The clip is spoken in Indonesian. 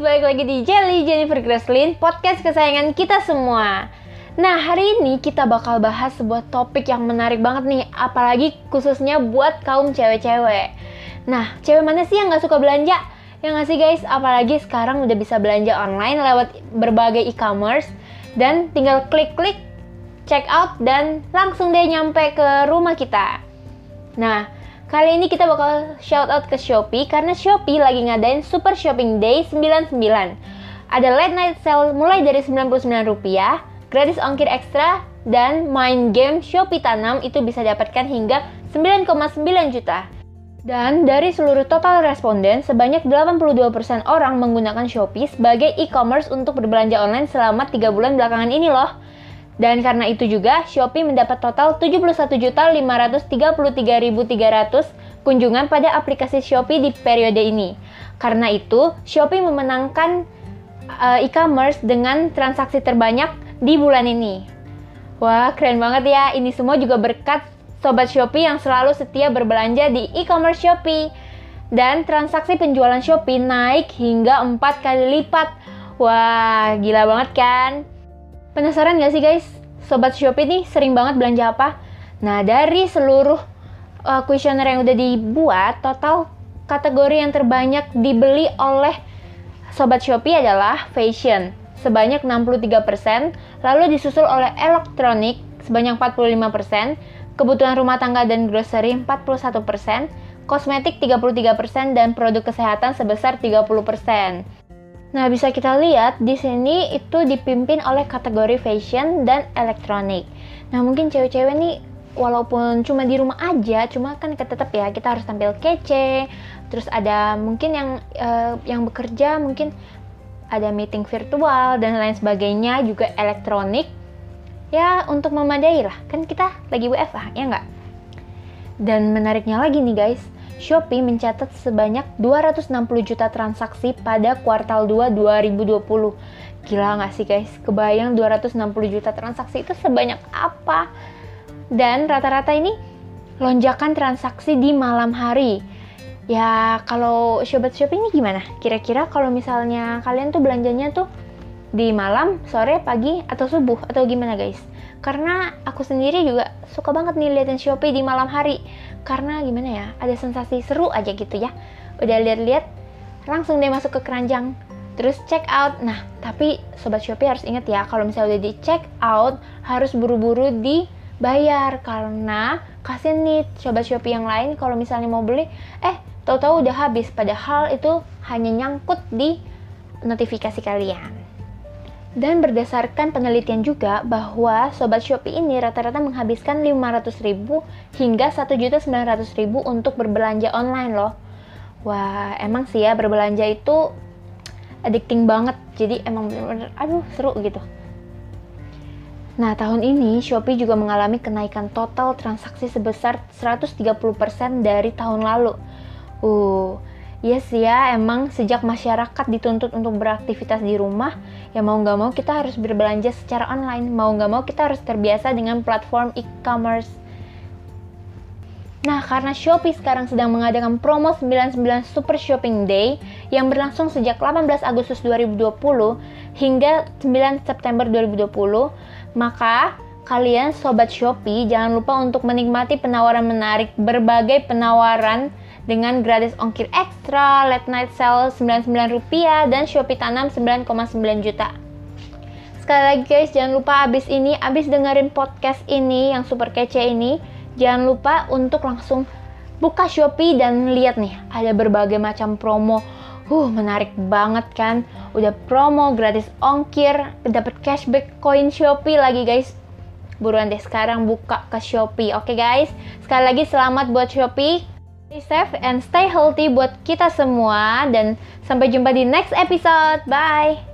balik lagi di Jelly Jennifer Gracelyn, podcast kesayangan kita semua. Nah, hari ini kita bakal bahas sebuah topik yang menarik banget nih, apalagi khususnya buat kaum cewek-cewek. Nah, cewek mana sih yang gak suka belanja? Ya nggak sih guys, apalagi sekarang udah bisa belanja online lewat berbagai e-commerce dan tinggal klik-klik, check out, dan langsung deh nyampe ke rumah kita. Nah, Kali ini kita bakal shout out ke Shopee karena Shopee lagi ngadain Super Shopping Day 99. Ada late night sale mulai dari Rp99, gratis ongkir ekstra, dan main game Shopee Tanam itu bisa dapatkan hingga 9,9 juta. Dan dari seluruh total responden, sebanyak 82% orang menggunakan Shopee sebagai e-commerce untuk berbelanja online selama 3 bulan belakangan ini loh. Dan karena itu juga, Shopee mendapat total 71.533.300 kunjungan pada aplikasi Shopee di periode ini. Karena itu, Shopee memenangkan uh, e-commerce dengan transaksi terbanyak di bulan ini. Wah, keren banget ya. Ini semua juga berkat sobat Shopee yang selalu setia berbelanja di e-commerce Shopee. Dan transaksi penjualan Shopee naik hingga 4 kali lipat. Wah, gila banget kan? Penasaran gak sih guys, Sobat Shopee nih sering banget belanja apa? Nah, dari seluruh uh, kuesioner yang udah dibuat, total kategori yang terbanyak dibeli oleh Sobat Shopee adalah fashion sebanyak 63%, lalu disusul oleh elektronik sebanyak 45%, kebutuhan rumah tangga dan grocery 41%, kosmetik 33%, dan produk kesehatan sebesar 30%. Nah, bisa kita lihat di sini itu dipimpin oleh kategori fashion dan elektronik. Nah, mungkin cewek-cewek nih walaupun cuma di rumah aja, cuma kan tetap ya kita harus tampil kece. Terus ada mungkin yang uh, yang bekerja mungkin ada meeting virtual dan lain sebagainya juga elektronik. Ya, untuk memadai lah. Kan kita lagi WFH, ya nggak? Dan menariknya lagi nih guys, Shopee mencatat sebanyak 260 juta transaksi pada kuartal 2 2020. Gila nggak sih guys? Kebayang 260 juta transaksi itu sebanyak apa? Dan rata-rata ini lonjakan transaksi di malam hari. Ya kalau Sobat Shopee ini gimana? Kira-kira kalau misalnya kalian tuh belanjanya tuh di malam, sore, pagi, atau subuh, atau gimana guys? karena aku sendiri juga suka banget nih liatin Shopee di malam hari. Karena gimana ya ada sensasi seru aja gitu ya. Udah lihat-lihat langsung deh masuk ke keranjang. Terus check out. Nah tapi sobat Shopee harus ingat ya kalau misalnya udah di check out harus buru-buru dibayar. Karena kasihan nih sobat Shopee yang lain kalau misalnya mau beli eh tahu-tahu udah habis. Padahal itu hanya nyangkut di notifikasi kalian dan berdasarkan penelitian juga bahwa sobat Shopee ini rata-rata menghabiskan 500.000 hingga 1.900.000 untuk berbelanja online loh. Wah, emang sih ya berbelanja itu addicting banget. Jadi emang bener-bener aduh seru gitu. Nah, tahun ini Shopee juga mengalami kenaikan total transaksi sebesar 130% dari tahun lalu. Uh, yes, sih ya, emang sejak masyarakat dituntut untuk beraktivitas di rumah, ya mau nggak mau kita harus berbelanja secara online, mau nggak mau kita harus terbiasa dengan platform e-commerce. Nah, karena Shopee sekarang sedang mengadakan promo 99 Super Shopping Day yang berlangsung sejak 18 Agustus 2020 hingga 9 September 2020, maka kalian sobat Shopee jangan lupa untuk menikmati penawaran menarik berbagai penawaran dengan gratis ongkir ekstra, late night sale Rp99 dan Shopee Tanam 9,9 juta. Sekali lagi guys, jangan lupa abis ini, abis dengerin podcast ini yang super kece ini, jangan lupa untuk langsung buka Shopee dan lihat nih, ada berbagai macam promo. Uh, menarik banget kan? Udah promo, gratis ongkir, dapat cashback koin Shopee lagi guys. Buruan deh sekarang buka ke Shopee. Oke okay, guys, sekali lagi selamat buat Shopee. Stay safe and stay healthy buat kita semua dan sampai jumpa di next episode. Bye.